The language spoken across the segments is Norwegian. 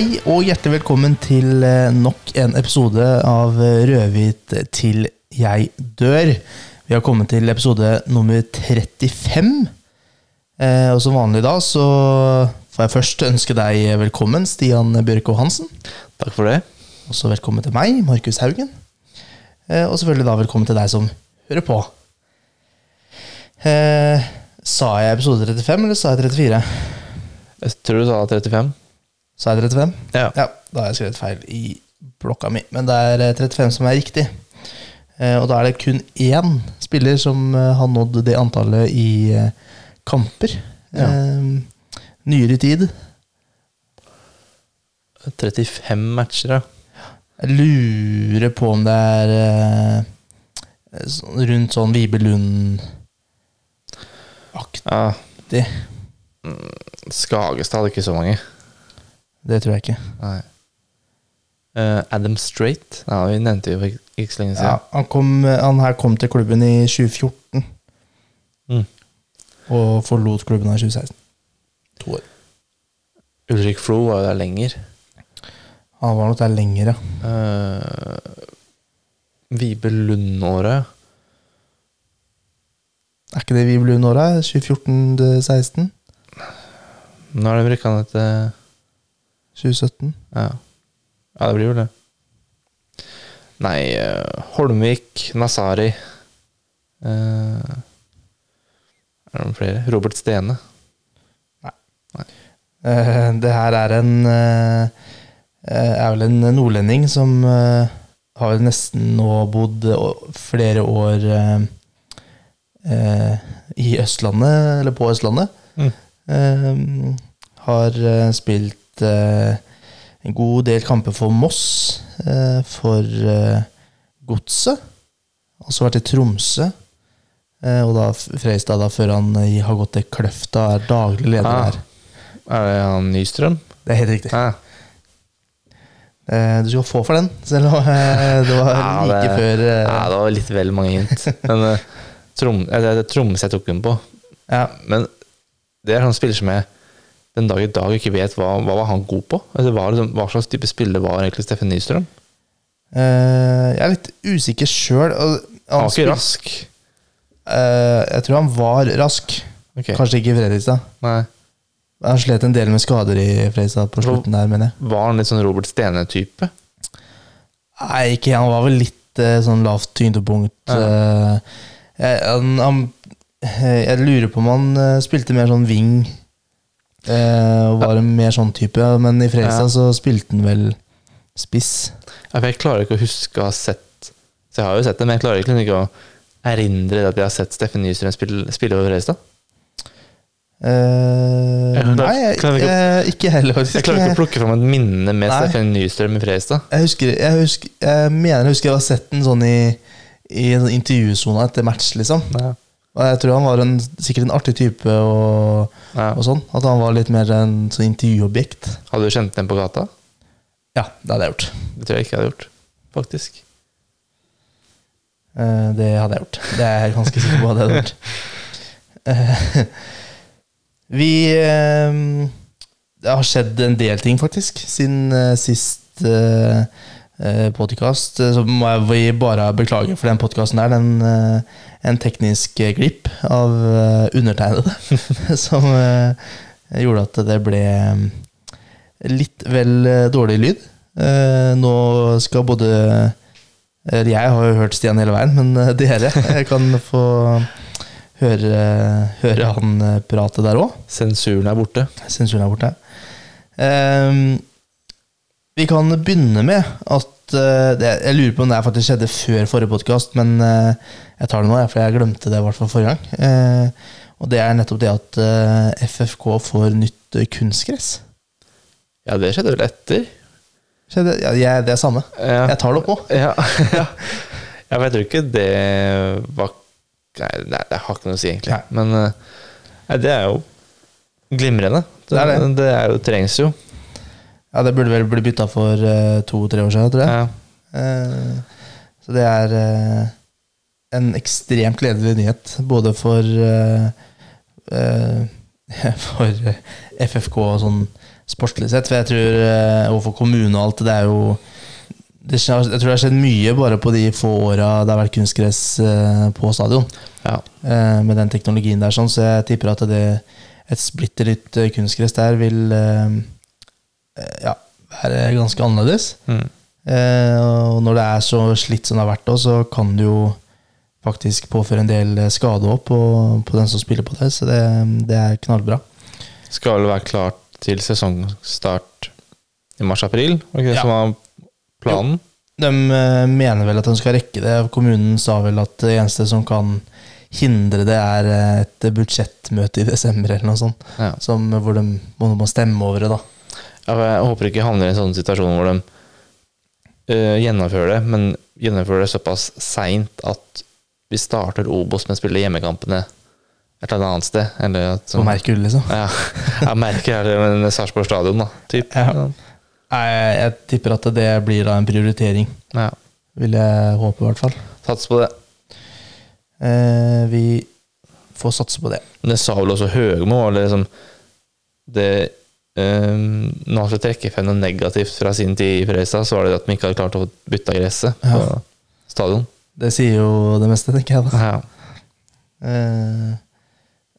Hei og hjertelig velkommen til eh, nok en episode av eh, Rødhvit til jeg dør. Vi har kommet til episode nummer 35. Eh, og som vanlig da så får jeg først ønske deg velkommen, Stian Bjørko Hansen. Takk for det. Også velkommen til meg, Markus Haugen. Eh, og selvfølgelig da velkommen til deg som hører på. Eh, sa jeg episode 35, eller sa jeg 34? Jeg tror du sa 35. Sa jeg 35? Ja. Ja, da har jeg skrevet feil i blokka mi. Men det er eh, 35 som er riktig. Eh, Og da er det kun én spiller som eh, har nådd det antallet i eh, kamper. Ja. Eh, Nyere tid. 35 matcher, ja. Jeg lurer på om det er eh, rundt sånn Vibe Lund-aktig. ja. Skagestad hadde ikke så mange. Det tror jeg ikke. Nei. Eh, Adam Strait ja, vi nevnte jo for ikke så lenge Ja, siden. han, kom, han her kom til klubben i 2014 Mm. og forlot klubben i 2016. To år. Ulrik Flo var jo der lenger. Han var nok der lenger, ja. Uh, Vibe Lund-året. Er ikke det Vibe Lund-åra? 2014-16? Nå er det rykka ned til 2017? ja. ja, det blir jo det. Nei, eh, Holmvik, Nasari eh, Er det noen flere? Robert Stene. Eh, det her er en eh, Er vel en nordlending som uh, har vel nesten nå bodd flere år i Østlandet, eller på Østlandet. Mm. Har eh, spilt eh, en god del kamper for Moss, eh, for eh, Godset. Også vært i Tromsø. Og da Freistad, da, før han har gått til Kløfta, er daglig leder Ah. der. Er det han Nystrøm? Det er helt riktig. Ah. Du skal få for den, selv om det var Ja, like det- før Ja, det var litt vel mange hint. Men Trom, Tromsø jeg tok den på. ja. Men det er sånn spiller som jeg den dag i dag ikke vet hva, hva var han god på. Altså, hva, liksom, hva slags type spiller var egentlig Steffen Nystrøm? Uh, Jeg er litt usikker sjøl. Han var ikke rask. jeg tror han var rask. Okay. Kanskje ikke i Fredrikstad. Nei. Han slet en del med skader i Fredrikstad på slutten der, mener jeg. Var han litt sånn Robert Stene-type? Nei, ikke Han var vel litt uh, sånn lavt tyngdepunkt. Ja. Uh, jeg, han, han, jeg lurer på om han spilte mer sånn wing. Eh, var en mer sånn type. Men i Fredrikstad Ja. så spilte han vel spiss. Ja, for jeg klarer ikke å huske å ha sett Så jeg har jo sett det, men jeg klarer ikke, ikke å erindre at jeg har sett Steffen Nystrøm spille, spille over Fredrikstad. Uh, Jeg nei, jeg, ikke- jeg, ikke heller. Jeg klarer ikke å plukke fram et minne med Steffen Nystrøm i Fredrikstad. Jeg, husker, jeg, husker, jeg mener jeg husker jeg har sett den sånn i, i intervjusona etter match, liksom. Ja. Og jeg tror han var en, sikkert en artig type og, Ja. og sånn. At han var litt mer en sånn intervjuobjekt. Hadde du kjent den på gata? Ja, det hadde jeg gjort. Det tror jeg ikke jeg hadde gjort, faktisk. Eh, det hadde jeg gjort. Det er jeg ganske sikker på at jeg hadde gjort. Eh, vi eh, Det har skjedd en del ting, faktisk, siden eh, sist uh, podkast. Så må jeg bare beklage for den podkasten der. Den, eh, en teknisk eh, glipp av eh, undertegnede som eh, gjorde at det ble eh, litt vel eh, dårlig lyd. Eh, nå skal både jeg har jo hørt Stian hele veien, men eh, dere eh, kan få høre, høre han eh, prate der òg. Sensuren er borte. Sensuren er borte. Vi kan begynne med at uh, det, Jeg lurer på om det faktisk skjedde før forrige podkast, men uh, jeg tar det nå, jeg, for jeg glemte det i hvert fall forrige gang. Uh, og det er nettopp det at FFK får nytt kunstgress. Ja, det skjedde vel etter? Skjedde, ja, jeg, det er samme. Ja. Jeg tar det opp nå. Ja, ja. ja, men jeg tror ikke det var Nei, nei det har ikke noe å si, egentlig. Nei. Men nei, det er jo glimrende. Det, Det er det. det er jo, trengs jo. Ja, Det burde vel bli bytta for uh, to-tre år siden, tror jeg. Ja. Uh, så det er uh, en ekstremt gledelig nyhet, både for For FFK sånn, sportslig sett. For jeg tror eh, overfor kommune og alt, det er jo det, Jeg tror det har skjedd mye bare på de få åra det har vært kunstgress på stadion. Ja. med den teknologien der, sånn, så jeg tipper at det, et splitter nytt kunstgress der vil ja, være ganske annerledes. Mm. Eh, og når det er så slitt som det har vært, da, så kan det jo faktisk påføre en del eh, skade opp på, på den som spiller på det. Så det, det er knallbra. Skal vel være klart til sesongstart i mars-april? Var ikke det Ja. som var planen? De eh, mener vel at de skal rekke det. Kommunen sa vel at det eneste som kan hindre det, er eh, et budsjettmøte i desember eller noe sånt. Ja. Som, hvor de må, må stemme over det, da. Jeg håper ikke havner i en sånn situasjon hvor de uh, gjennomfører det, men gjennomfører det såpass seint at vi starter Obos med å spille hjemmekampene et eller annet sted. Eller at, På Merkur, liksom. Ja, jeg merker det med Sarpsborg stadion, da. Typ. Ja. Jeg, jeg tipper at det blir da en prioritering. Ja. Vil jeg håpe, i hvert fall. Sats på det. Eh, vi får satse på det. Det sa vel også Høgmo, eller liksom det eh, Når han skulle trekke frem noe negativt fra sin tid i Fredrikstad, så var det at de ikke hadde klart å bytte gresset på stadion. Det sier jo det meste, tenker jeg. da. Ja. Uh,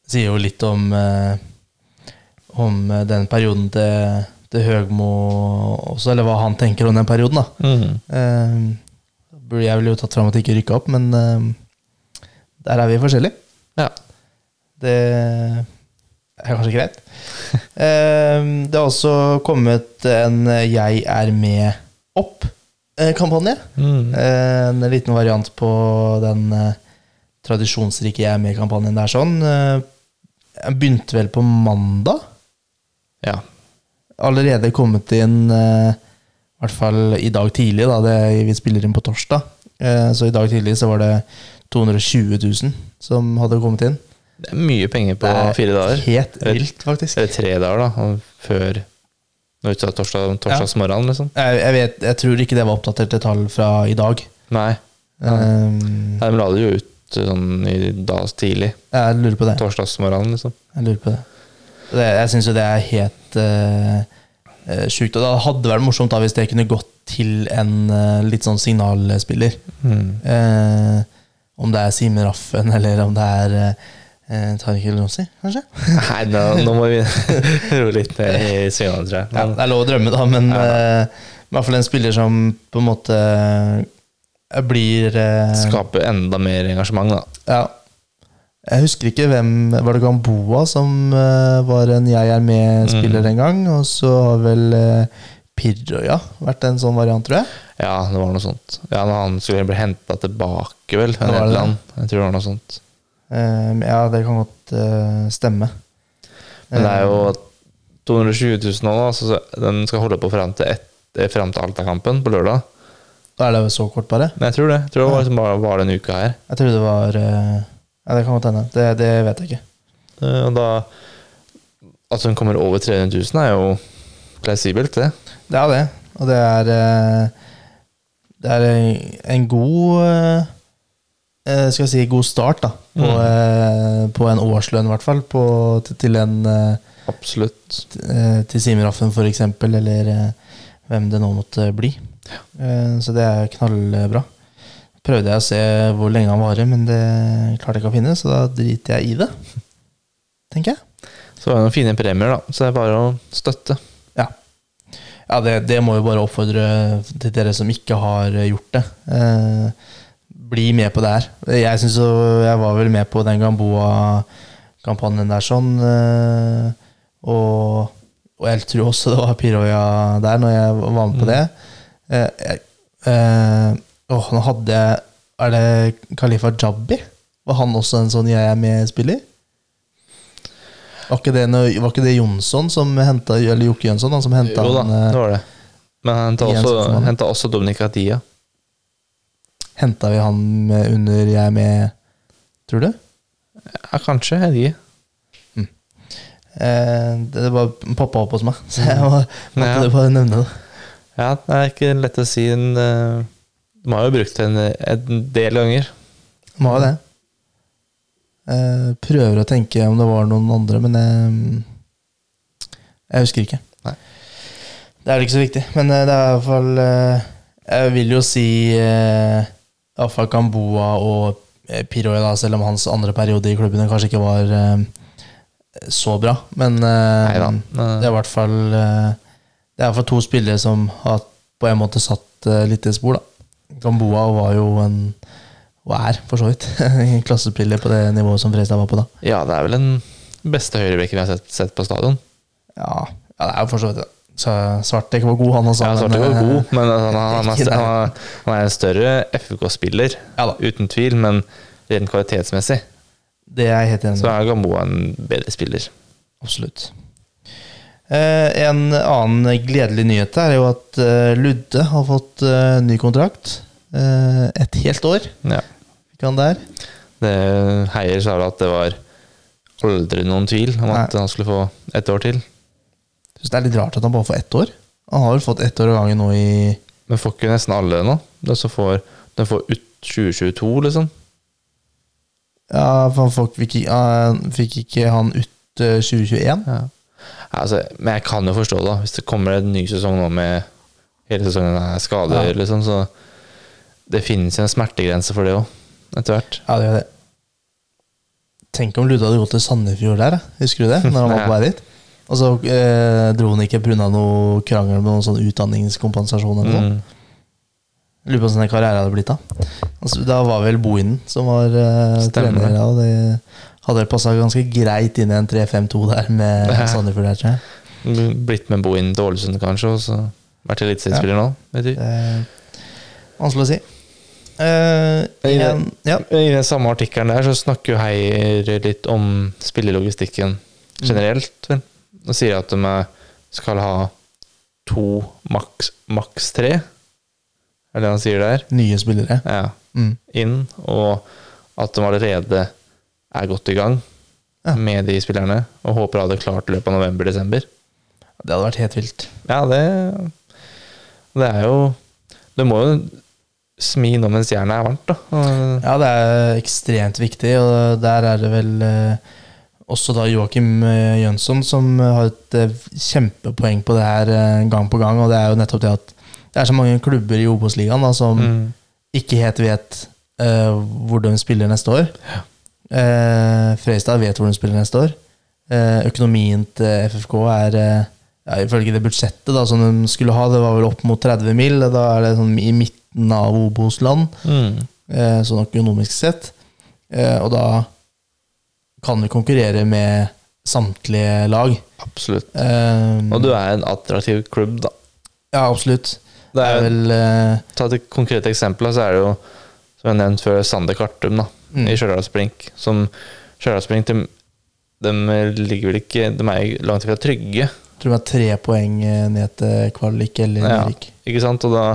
sier jo litt om uh, Om eh, den perioden til, til Høgmo også, eller hva han tenker om den perioden. da. Mm. Uh, jeg ville jo tatt fram at de ikke rykka opp, men der er vi forskjellige. ja. Det er kanskje greit. Eh, det har også kommet en 'Jeg er med opp'-kampanje. Mm. En liten variant på den eh, tradisjonsrike 'Jeg er med'-kampanjen der. sånn. Eh, Jeg begynte vel på mandag. ja. Allerede kommet inn, eh, i hvert fall i dag tidlig, da. Det, vi spiller inn på torsdag. Eh, Så i dag tidlig så var det 220 000 som hadde kommet inn. Det er mye penger på fire dager. Helt vilt, faktisk. Eller tre dager, da. Før torsdag, torsdagsmorgenen, liksom. Jeg, jeg, vet, jeg tror ikke det var oppdatert til tall fra i dag. Nei. Um, Nei, De la det jo ut sånn i dag tidlig. jeg lurer på det. Torsdagsmorgenen, liksom. Jeg lurer på det. det jeg syns jo det er helt uh, sjukt. Og det hadde vært morsomt da hvis det kunne gått til en uh, litt sånn signalspiller. Mm. Uh, om det er Simen Raffen, eller om det er uh, Tariq El-Nossi, kanskje? Nei, nå, nå må vi roe litt ned i svingene, tror jeg. Ja, det er lov å drømme, da, men Ja. eh, i hvert fall en spiller som på en måte eh, blir eh, Skaper enda mer engasjement, da. Ja. Jeg husker ikke hvem Var det Gamboa som uh, var en Jeg er med-spiller Mm. en gang? Og så har vel uh, Pirroja vært en sånn variant, tror jeg. Ja, det var noe sånt. Ja, når han skulle bli henta tilbake, vel. Det var det. Jeg tror det var noe sånt. Eh, ja, det kan godt eh, stemme. Men det er jo 220 000 nå, da, så den skal holde på fram til, et, eh, til Alta-kampen på lørdag. Da er det så kort, bare. Nei, jeg tror det. Jeg tror det var, liksom bare var denne uka her. Jeg trodde det var eh, Ja, det kan godt hende. Det, det vet jeg ikke. Eh, Og da At den kommer over 300 000, er jo plausibelt, det. Det er det. Og det er eh, Det er en- god eh, eh, Skal jeg si god start, da. På, Mm. eh, på en årslønn, i hvert fall. På, til, til en eh, Absolutt. eh, til Simraffen, for eksempel, eller eh, hvem det nå måtte bli. Eh, Så det er knallbra. Prøvde jeg å se hvor lenge han varer, men det klarte jeg ikke å finne, så da driter jeg i det. Tenker jeg. Så var det noen fine premier, da. Så det er bare å støtte. Ja, ja det, det må jo bare oppfordre til dere som ikke har gjort det. Eh, bli med på det her. Jeg synes jeg var vel med på den Gamboa-kampanjen der sånn. eh, og, og jeg tror også det var Piroja der når jeg var med på det. Eh, jeg, eh, åh, nå hadde jeg Er det Khalifa Jabbi? Var han også en sånn jeg er med-spiller? Var ikke det, var ikke det Jonsson som henta Eller Jokke Jønsson han som henta Jo da, han det var det. Men han henta også, også Dominika Dia. Henta vi han med under jeg er med Tror du? Ja, kanskje. Jeg vet ikke. Eh, det det bare poppa opp hos meg, så jeg må, måtte Ja. det bare nevne det. Ja, det er ikke lett å si. En, eh, de har jo brukt det en, en del ganger. Må jo det. Eh, prøver å tenke om det var noen andre, men jeg, jeg husker ikke. Nei. Det er vel ikke så viktig, men eh, det er i hvert fall eh, Jeg vil jo si eh, iallfall Gamboa og Piroi Piroy, da, selv om hans andre periode i klubbene kanskje ikke var eh, så bra. Men eh, Neida. det er i hvert fall eh, Det er to spillere som har på en måte satt eh, litt i spor. da Gamboa var jo en og er, for så vidt, en klassespiller på det nivået som Fredstad var på da. Ja, det er vel den beste høyrebekken jeg har sett, sett på stadion. Ja, ja, det er jo for så vidt det. Så Svartek var god, han også. Ja, Svarte var eh, god, men han, han, han, er, han, er, en større FUK-spiller, Ja uten tvil, men rent kvalitetsmessig Det er jeg helt enig så er Gamboa en bedre spiller. Absolutt. Eh, en annen gledelig nyhet er jo at eh, Ludde har fått eh, ny kontrakt. Eh, et helt år Ja. fikk han der. Det, Heier sa at det var aldri noen tvil om at Nei. han skulle få et år til. Syns det er litt rart at han bare får ett år. Han har vel fått ett år av gangen nå i Men får ikke nesten alle nå? Den som får, den får ut 2022, liksom. Ja, for han fikk, ikke- ja, fikk ikke han ut eh, 2021? Ja. Altså, men jeg kan jo forstå det, hvis det kommer en ny sesong nå med hele sesongen er skader, Ja. liksom, så det finnes en smertegrense for det òg, etter hvert. Ja, det gjør det. Tenk om Ludde hadde gått til Sandefjord der, husker du det? Når han var på vei dit. Og så eh, dro han ikke pga. noe krangel med noen sånn utdanningskompensasjon eller noe. Mm. Lurer på hvordan den karrieren hadde blitt da. Altså, da var vel Bohinen som var eh, Stemmer. trener og det hadde passa ganske greit inn i en 3-5-2 der med Ja. Sandefjord. Blitt med Bohinen til Ålesund, kanskje, og så vært eliteseriespiller nå. Vet du. Er vanskelig å si. Uh, I den, ja. I den samme artikkelen der så snakker jo Heier litt om spillelogistikken generelt. vel. Og sier jeg at de skal ha to, maks, maks tre. Er det han sier der? Nye spillere. Ja. Mm. Inn. Og at de allerede er godt i gang Ja. med de spillerne. Og håper å ha det klart i løpet av november-desember. Det hadde vært helt vilt. Ja, det Det er jo Du må jo smi nå mens jernet er varmt, da. Ja, det er ekstremt viktig, og der er det vel eh, også da Joakim eh, Jønsson som har et eh, kjempepoeng på det her eh, gang på gang, og det er jo nettopp det at det er så mange klubber i Obos-ligaen som mm, ikke helt vet uh, hvor de spiller neste år. Eh, Freistad vet hvor de spiller neste år. Uh, økonomien til FFK er uh, ja, ifølge det budsjettet da, som de skulle ha, det var vel opp mot 30 mil. Da er det sånn i midten av Obos-land, mm, eh, sånn økonomisk sett. Eh, og da kan vi konkurrere med samtlige lag. absolutt. Um, Og du er en attraktiv klubb, da. ja, absolutt. Det Det er er, vel uh, Ta et konkret eksempel, så er det jo, som jeg nevnte før, Sander Kartum da, Mm. i Stjørdalsblink. Som Stjørdalsblink, de, de ligger vel ikke De er jo langt ifra trygge, tror de har tre poeng eh, ned til kvalik eller Ja. nedrykk. ikke sant? Og da,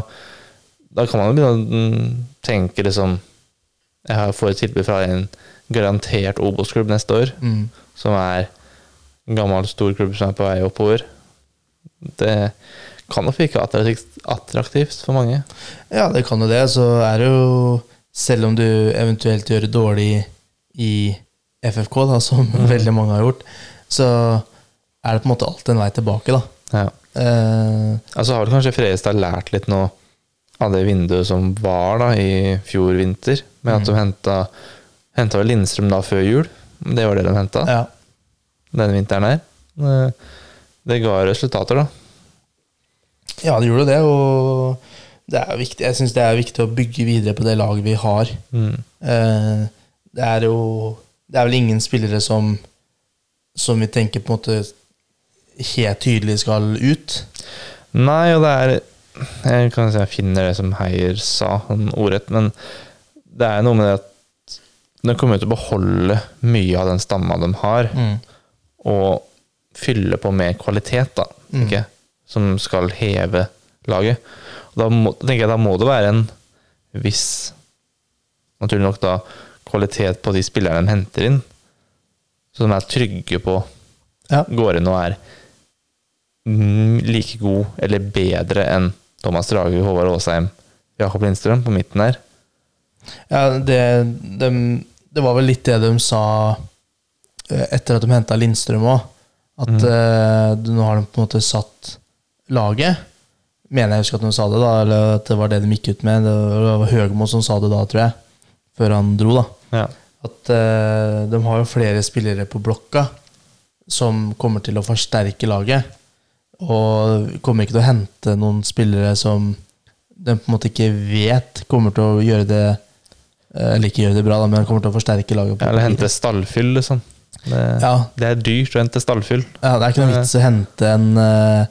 da kan man jo begynne å tenke liksom Jeg har- får et tilbud fra en garantert Obos-klubb neste år, Mm. som er en gammel, stor klubb som er på vei oppover. Det kan nok virke attraktivt, attraktivt for mange. Ja, det kan jo det. Så er det jo Selv om du eventuelt gjør det dårlig i FFK, da, som veldig mange har gjort, så er det på en måte alltid en vei tilbake, da. Ja. Uh, Altså har kanskje Fredrikstad lært litt nå av det vinduet som var da i fjor vinter, med at de henta Henta vel Lindstrøm da før jul. Det var det de henta ja. denne vinteren her. Eh, Det ga resultater, da. ja, det gjorde det, og det er viktig. jeg syns det er viktig å bygge videre på det laget vi har. Mm. Eh, det er jo Det er vel ingen spillere som som vi tenker på en måte helt tydelig skal ut. Nei, og det er Jeg kan si jeg finner det som Heier sa, han ordrett, men det er noe med det at de kommer til å beholde mye av den stamma de har, og fylle på med kvalitet, da, Mm. ikke? som skal heve laget. Og da, må, tenker jeg da må det være en viss Naturlig nok da kvalitet på de spillerne de henter inn, så de er trygge på Ja. går inn og er mm, like god eller bedre enn Thomas Drage, Håvard Aasheim, Jakob Lindstrøm på midten her. Ja, det, dem- det var vel litt det de sa eh, etter at de henta Lindstrøm òg. At Mm. uh, nå har de på en måte satt laget. Mener jeg husker at de sa det, da, eller at det var det de gikk ut med. Det var Høgmo som sa det da, tror jeg. Før han dro, da. Ja. At uh, de har jo flere spillere på blokka som kommer til å forsterke laget. Og kommer ikke til å hente noen spillere som de på en måte ikke vet kommer til å gjøre det Eller ikke gjør det bra, da, men kommer til å forsterke laget. på- Eller hente stallfyll, liksom. Det, Ja, det er dyrt å hente stallfyll. ja, det er ikke noe vits å hente en, eh,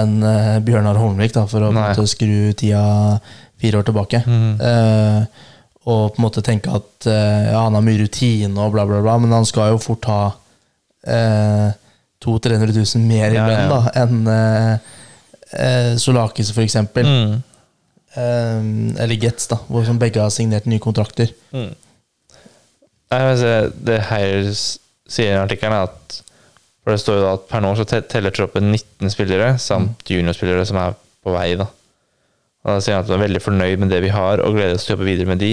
en eh, Bjørnar Holmvik da, for å måte skru tida fire år tilbake. Mm. Eh, og på en måte tenke at eh, ja, han har mye rutine og bla, bla, bla, men han skal jo fort ha eh, 200 000-300 000 mer i Ja, ja, ja. enn eh, eh, Solakis, for eksempel. Mm. Eh, eller Gets, da, hvor som begge har signert nye kontrakter. Mm. Nei, men det her sier artikkelen at For det står jo da at per nå så teller troppen 19 spillere, samt juniorspillere som er på vei. da. Og da sier han at han er veldig fornøyd med det vi har, og gleder oss til å jobbe videre med de.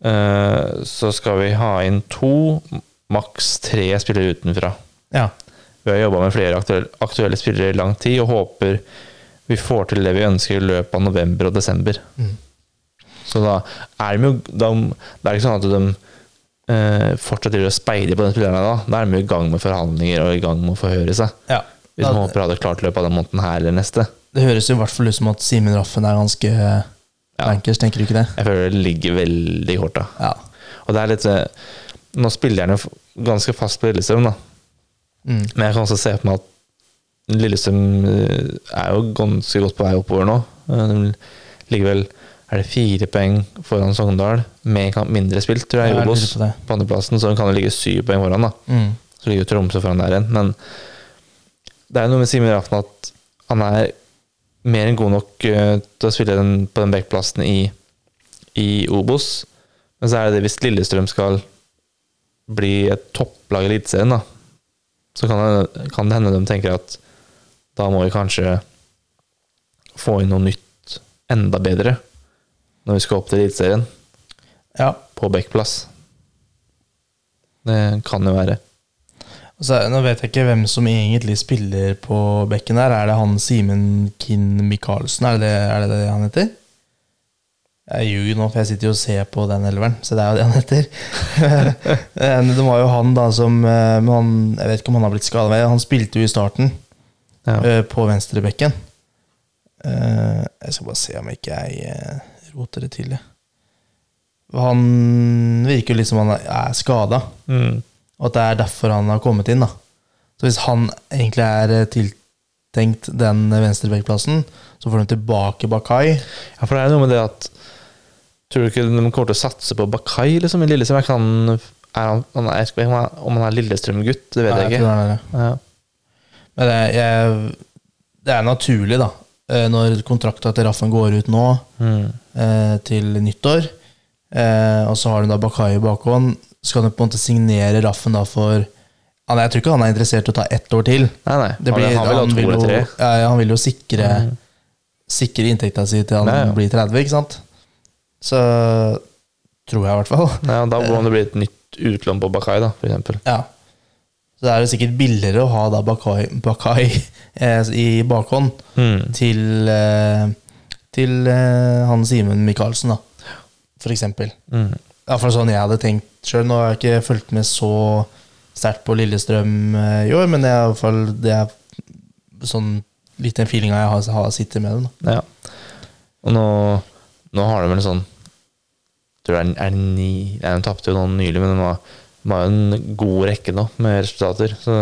Uh, så skal vi ha inn to, maks tre spillere utenfra. Ja. Vi har jobba med flere aktuelle, aktuelle spillere i lang tid, og håper vi får til det vi ønsker i løpet av november og desember. Mm. Så da er de jo de, Det er ikke sånn at de eh, fortsetter å speide på den spilleren da. Da er de jo i gang med forhandlinger og i gang med å forhøre seg. ja. Hvis man håper å ha det klart i løpet av den måneden her eller neste. Det høres jo i hvert fall ut som at Simen Raffen er ganske ja. bankers, tenker du ikke det? Jeg føler det ligger veldig i korta. Ja. Og det er litt eh, Nå spiller han jo ganske fast på Lillestrøm, da. Mm. Men jeg kan også se på meg at Lillestrøm eh, er jo ganske godt på vei oppover nå. Eh, ligger vel er det fire poeng foran Sogndal, med kamp mindre spilt, tror jeg, i Obos. på andreplassen, så kan det ligge syv poeng foran, da. Mm. Så ligger Tromsø foran der igjen. Men det er jo noe med Simen Raffen at han er mer enn god nok eh, til å spille den, på den backplassen i, i Obos. Men så er det det hvis Lillestrøm skal bli et topplag i Eliteserien, da, så kan det, kan det hende de tenker at da må vi kanskje få inn noe nytt enda bedre når vi skal opp til Eliteserien, Ja. på backplass. Det kan jo være. Altså, nå vet jeg ikke hvem som egentlig spiller på bekken der. Er det han Simen Kinn Michaelsen? Er er det det han heter? Jeg ljuger nå, for jeg sitter jo og ser på den elveren, så det er jo det han heter. Eh, det var jo han da som eh, han, jeg vet ikke om han har blitt skada. Han spilte jo i starten Ja. eh, på venstrebekken. Eh, Jeg skal bare se om ikke jeg eh, roter det til. Han virker jo litt som han er skada. Mm. Og at det er derfor han har kommet inn. da Så hvis han egentlig er tiltenkt den venstrebekkplassen, så får de tilbake Bakai. Ja, for det er noe med det at Tror du ikke de kommer til å satse på Bakai liksom, i Lillestrøm? Jeg er han, han er, jeg vet ikke om han- er Lillestrøm-gutt, det vet Nei, jeg tror ikke. han er det. Ja. Men det, jeg, det er naturlig, da. eh, Når kontrakta til Raffen går ut nå, Mm. eh, til nyttår, eh, og så har du da Bakai i bakhånd, skal du på en måte signere Raffen da for Jeg tror ikke han er interessert i å ta ett år til. Nei, nei. Blir, han vil ha han, vil jo, ja, han vil jo sikre, Mm. sikre inntekta si til han nei, ja. blir 30, ikke sant? Så tror jeg, i hvert fall. Ja, da må det bli et nytt utlån på Bakai, da, for eksempel. Ja. Så det er jo sikkert billigere å ha da Bakai, Bakai eh, i bakhånd Mm. til, eh, til eh, han Simen Michaelsen, da, for eksempel. Mm. Iallfall sånn jeg hadde tenkt sjøl. Nå har jeg ikke fulgt med så sterkt på Lillestrøm eh, i år, men det er iallfall det er sånn litt den feelinga jeg har, har sittet med dem. Da. Ja. Og nå, nå har de vel sånn tror det er, er ni Nei, De tapte jo noen nylig, men de har, de har jo en god rekke nå med resultater. Så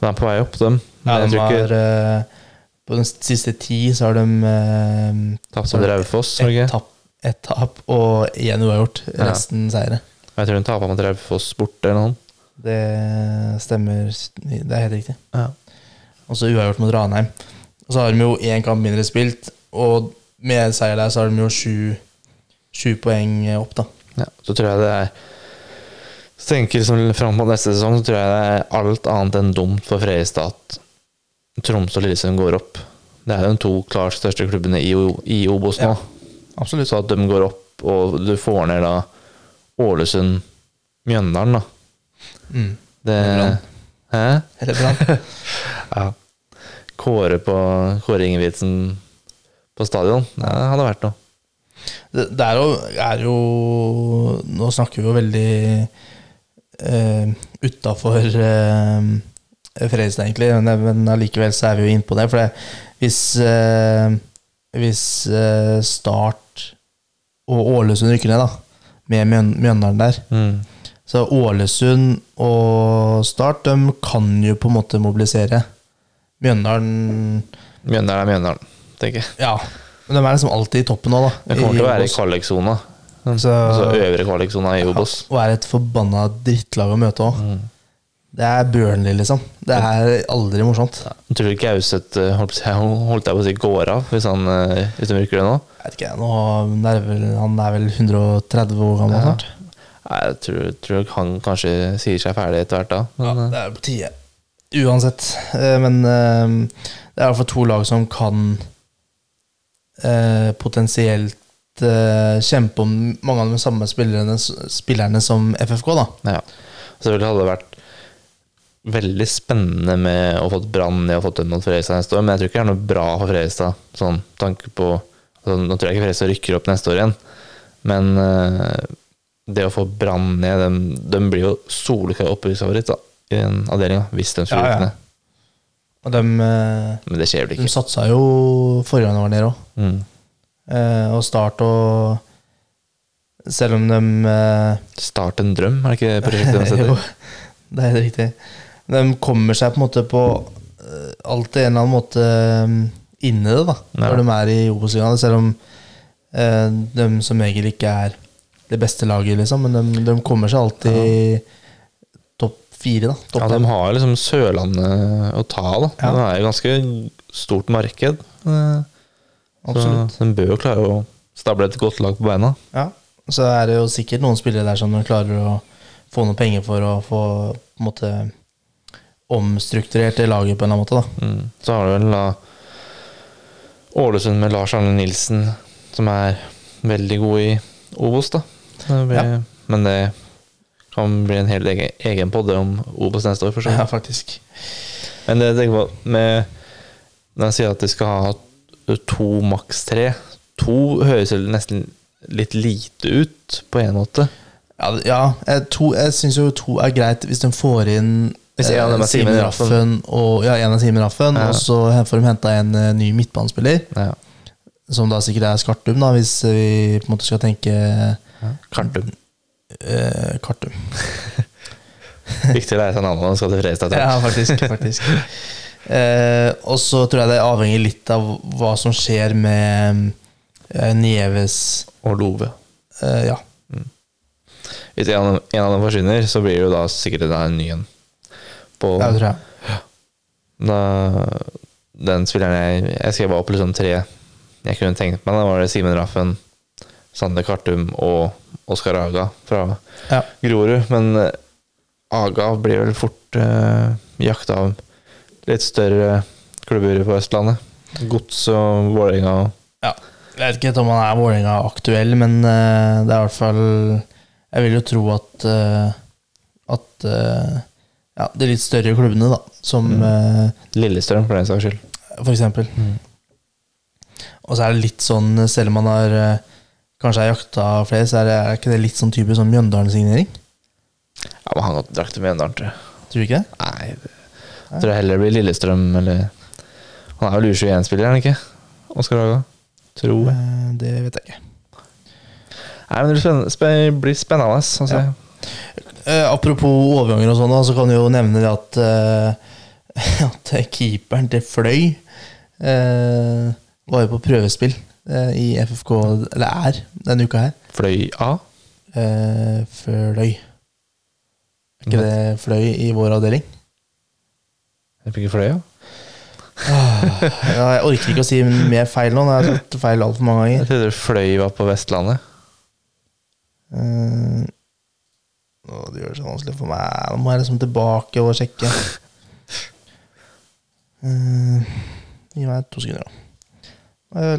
de er på vei opp, dem. Men Ja, de tror har, eh, på den siste ti så har de så har mot de Raufoss, var ett tap, og én uavgjort. Ja. Resten seire. Jeg tror hun tapa mot Raufoss borte eller noe. Det stemmer. Det er helt riktig. Ja. Og så uavgjort mot Ranheim. Og så har de jo én kamp mindre spilt, og med seier der så har de jo sju, sju poeng opp, da. Ja, så tror jeg det er Så tenker liksom fram mot neste sesong, så tror jeg det er alt annet enn dumt for Fredrikstad Tromsø og Lillesund går opp. Det er jo de to klart største klubbene i, i Obos nå. Ja, Absolutt. Så at de går opp, og du får ned da Ålesund, Mjøndalen, da. Mm. Det. Hæ? Eller Brann. Ja. Kåre på Kåre Ingebrigtsen på stadion. Det hadde vært noe. Det, det er, jo, er jo Nå snakker vi jo veldig uh, utafor uh, Fredrikstad, egentlig, men, allikevel så er vi jo inne på det. For det, hvis, uh, hvis uh, Start og Ålesund rykker ned, da, med Mjøndalen der Mm. Så Ålesund og Start de kan jo på en måte mobilisere. Mjøndalen Mjøndalen er Mjøndalen, tenker jeg. Ja, men de er liksom alltid i toppen nå, da. Det kommer til å være i Obos. Så- Altså øvre kvaliksona i Obos. Og er et forbanna drittlag å møte òg. Mm. Det er Burnley, liksom. Det er aldri morsomt. Jeg tror du Gauseth eh, holdt, holdt jeg på å si går av hvis han eh, de rykker det nå? Jeg vet ikke, nå er vel, Han er vel 130 år gammel snart. Nei, Jeg tror, tror han kanskje sier seg ferdig etter hvert da. Men, Det er på tide. Uansett. Eh, Men eh, det er i hvert fall to lag som kan eh, potensielt eh, kjempe om mange av de samme spillerne, spillerne som FFK, da. ja. Så det hadde vært veldig spennende med å få Brann ned og fått dem mot Fredrikstad neste år, men jeg tror ikke det er noe bra for Fredrikstad. Sånn tanke på altså, Nå tror jeg ikke Fredrikstad rykker opp neste år igjen, men uh, det å få Brann ned De, de blir jo soleklar opprykksfavoritt i den avdelinga, hvis de skulle Ja, ja. ned. Og de, eh, Men det skjer vel de satsa jo forrige gang de var nede òg. Mm. Eh, og Start og Selv om de eh, Start en drøm, er det ikke prosjektet de Jo, det er helt riktig. De kommer seg på en måte på eh, alltid en eller annen måte inni det, da, Ja. når de er i Obos-ligaen. Selv om eh, de som regel ikke er det beste laget, liksom. Men de, de kommer seg alltid topp fire, da. Topp Ja, de har liksom Sørlandet å ta, da. Ja. Det er jo ganske stort marked. eh, Absolutt. Så de bør jo klare å stable et godt lag på beina. Ja. Så er det jo sikkert noen spillere der som de klarer å få noen penger for å få på en måte omstrukturert det laget på en eller annen måte. Mm. Så har du vel da Ålesund med Lars Arne Nilsen, som er veldig god i Obos, da. Det blir, Ja. Men det kan bli en helt egen, egen podde om Obos neste år, for så vidt. Ja, faktisk. Men det jeg tenker på med Når jeg sier at de skal ha to, maks tre To høres jo nesten litt lite ut, på en måte. Ja, ja to- jeg syns jo to er greit hvis de får inn Hvis en av dem er eh, Simen Raffen. Raffen og, ja, en av Simen Raffen, Ja. og så får de henta en eh, ny midtbanespiller, Ja. som da sikkert er Skartum, da, hvis vi på en måte skal tenke Kartum. eh, Kartum. Viktig å lære seg navnet når man skal til Fredrikstad. Ja, faktisk. faktisk. Eh, og så tror jeg det avhenger litt av hva som skjer med eh, Nieves Og Love. eh, Ja. Hvis en av, dem, en av dem forsvinner, så blir det jo da sikkert da en ny en. På, ja, det tror jeg. da, den spilleren jeg Jeg skrev opp liksom tre jeg kunne tenkt meg. Da var det Simen Raffen, Sande Kartum og Oskar Aga fra Ja. Grorud. Men eh, Aga blir vel fort eh, jakta av litt større klubber på Østlandet. Gods og Vålerenga. Ja. Jeg vet ikke om han er Vålerenga-aktuell, men eh, det er i hvert fall Jeg vil jo tro at eh, At eh, ja, de litt større klubbene, da, som eh, Lillestrøm, for den saks skyld. for eksempel. Og så er det litt sånn, selv om man har kanskje har jakta flere, så er, det, er ikke det litt sånn type sånn Mjøndalen-signering? Ja, men han har drakt til Mjøndalen, tror jeg. Tror du ikke det? Nei, det tror jeg heller blir Lillestrøm eller Han er vel U21-spiller, er han ikke? Oskar Haga? Tror jeg. Eh, Det vet jeg ikke. Nei, men det blir spennende. spe- blir spennende å. Ja. Uh, apropos overganger og sånn, så kan du jo nevne det at, uh, at keeperen til Fløy uh, var jo på prøvespill i FFK, eller er, denne uka her. Fløy A. Fløy. Er ikke det Fløy i vår avdeling? Jeg fikk ikke Fløy, ja. Ja, jeg orker ikke å si mer feil nå, nå har jeg sagt feil altfor mange ganger. Jeg trodde Fløy var på Vestlandet. Eh, nå det gjør det så vanskelig for meg. Nå må jeg liksom tilbake og sjekke. Eh, gi meg to sekunder, da.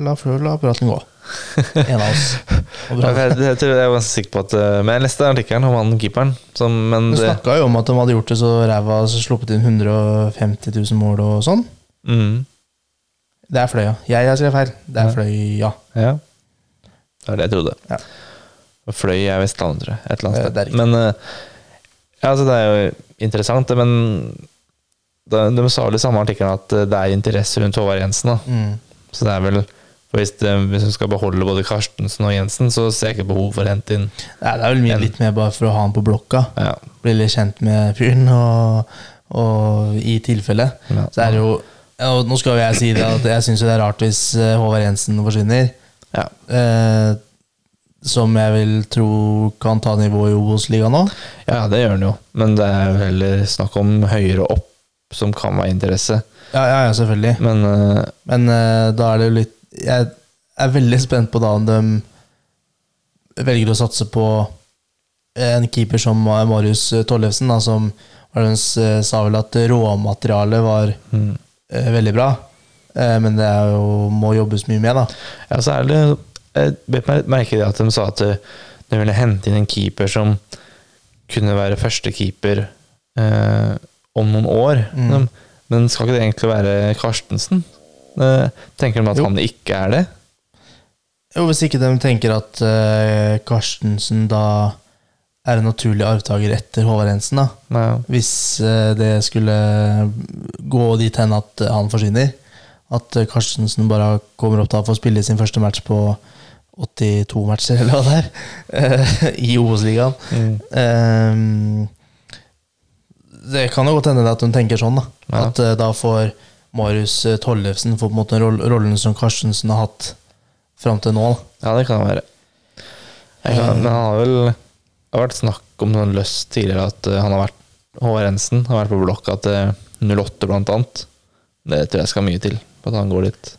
La, la praten gå. En av oss. Jeg, jeg, tror jeg var sikker på at eh, Men jeg leste artikkelen om han keeperen. Som, men Du snakka jo om at de hadde gjort det så ræva, så sluppet inn 150 000 mål og sånn. mm, Det er Fløya. Jeg har skrevet feil. Det er Ja. Fløya. ja. Det var det jeg trodde. Ja. Fløy er Vestlandet, tror jeg. Et eller annet sted. er men eh, ja, altså, det er jo interessant, men de, de sa vel i samme artikkel at eh, det er interesse rundt Håvard Jensen. Da. Mm. Så det er vel for hvis, det, hvis du skal beholde både Karstensen og Jensen, så ser jeg ikke behov for å hente inn Nei, det er vel mye litt mer bare for å ha han på blokka. ja, Bli litt kjent med fyren, og, og i tilfelle. Ja. Så er det jo og Nå skal jo jeg si det at jeg syns det er rart hvis eh, Håvard Jensen forsvinner. ja. Eh, som jeg vil tro kan ta nivået i Obos-ligaen nå. ja, det gjør han jo. Men det er jo heller snakk om høyere opp som kan være interesse. Ja, ja, ja, selvfølgelig. Men uh, Men uh, da er det jo litt Jeg er veldig spent på da om de velger å satse på en keeper som Marius Tollefsen, da, som var sa vel at råmaterialet var mm, eh, veldig bra. Eh, men det jo, må jobbes mye med, da. ja, så er det Jeg bet merke det at de sa at eh, de ville hente inn en keeper som kunne være første keeper eh, om noen år. Mm. Men skal ikke det egentlig være Karstensen? Eh, tenker de at Jo. han ikke er det? Jo, Hvis ikke de tenker at uh, Karstensen da er en naturlig arvtaker etter Håvard Jensen, da. Nei, Hvis uh, det skulle gå dit hen at han forsvinner. At Karstensen bare kommer opp da for å spille sin første match på 82 matcher, eller hva det er, i Obos-ligaen. mm, Um, det kan jo godt hende at hun tenker sånn, da. Ja. At uh, da får Marius eh, Tollefsen får på en måte rollen som Karstensen har hatt fram til nå. Da. ja, det kan være. Jeg kan, men han har vel Det har vært snakk om noen løst tidligere at eh, han har vært Håvard Ensen har vært på blokka til 08, blant annet. Det tror jeg skal mye til på at han går dit.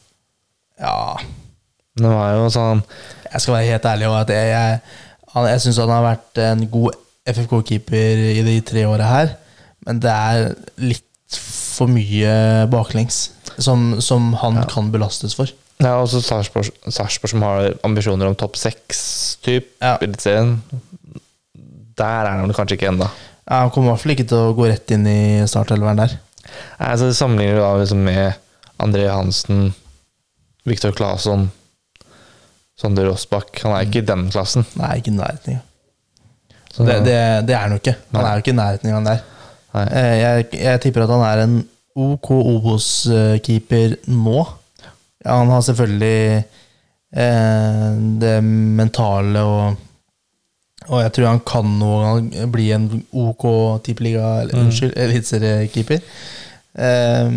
Ja, det var jo sånn Jeg skal være helt ærlig at jeg, jeg, han- jeg syns han har vært en god FFK-keeper i de tre åra her, men det er litt for mye baklengs som, som han Ja. kan belastes for. Ja, også Sarpsborg Sarpsborg som har ambisjoner om topp seks, typ, Ja. Eliteserien. Der er han kanskje ikke ennå. Ja, han kommer i hvert fall ikke til å gå rett inn i startelveren der. Altså, sammenligner du da liksom med André Hansen, Viktor Claesson, Sander Rossbakk Han er ikke i den klassen. Nei, ikke i nærheten. Så- Det, det, det er han jo ikke. Han er jo ikke i nærheten engang der. Eh, Jeg, jeg tipper at han er en OK Obos-keeper nå. Ja, han har selvfølgelig eh, det mentale og Og jeg tror han kan noen gang bli en OK tippeliga eller, Mm. Unnskyld, eliteseriekeeper. Eh,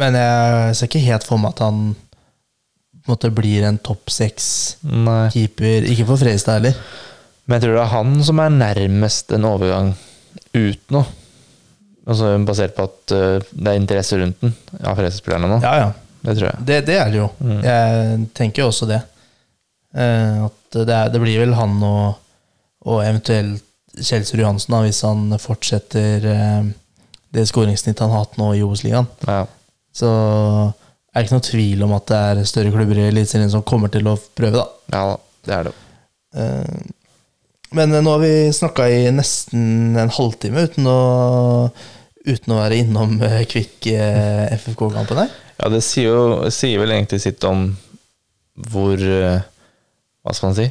men jeg ser ikke helt for meg at han på en måte blir en topp seks-keeper. Ikke for Fredrikstad heller. Men jeg tror det er han som er nærmest en overgang ut nå. Altså Basert på at eh, det er interesse rundt den av Fredrikstad-spillerne nå. Ja, ja. Det tror jeg. Det, det er det jo. Mm. Jeg tenker jo også det. Eh, at det, er, det blir vel han og, og eventuelt Kjelsrud Johansen, da, hvis han fortsetter eh, det skåringssnittet han har hatt nå i Obos-ligaen. Ja. Så er det ikke noe tvil om at det er større klubber i Eliteserien som kommer til å prøve, da. ja det er det. Eh, Men nå har vi snakka i nesten en halvtime uten å, uten å være innom eh, Kvikk eh, FFK-kampen her. Ja, det sier jo sier vel egentlig sitt om hvor eh, Hva skal man si?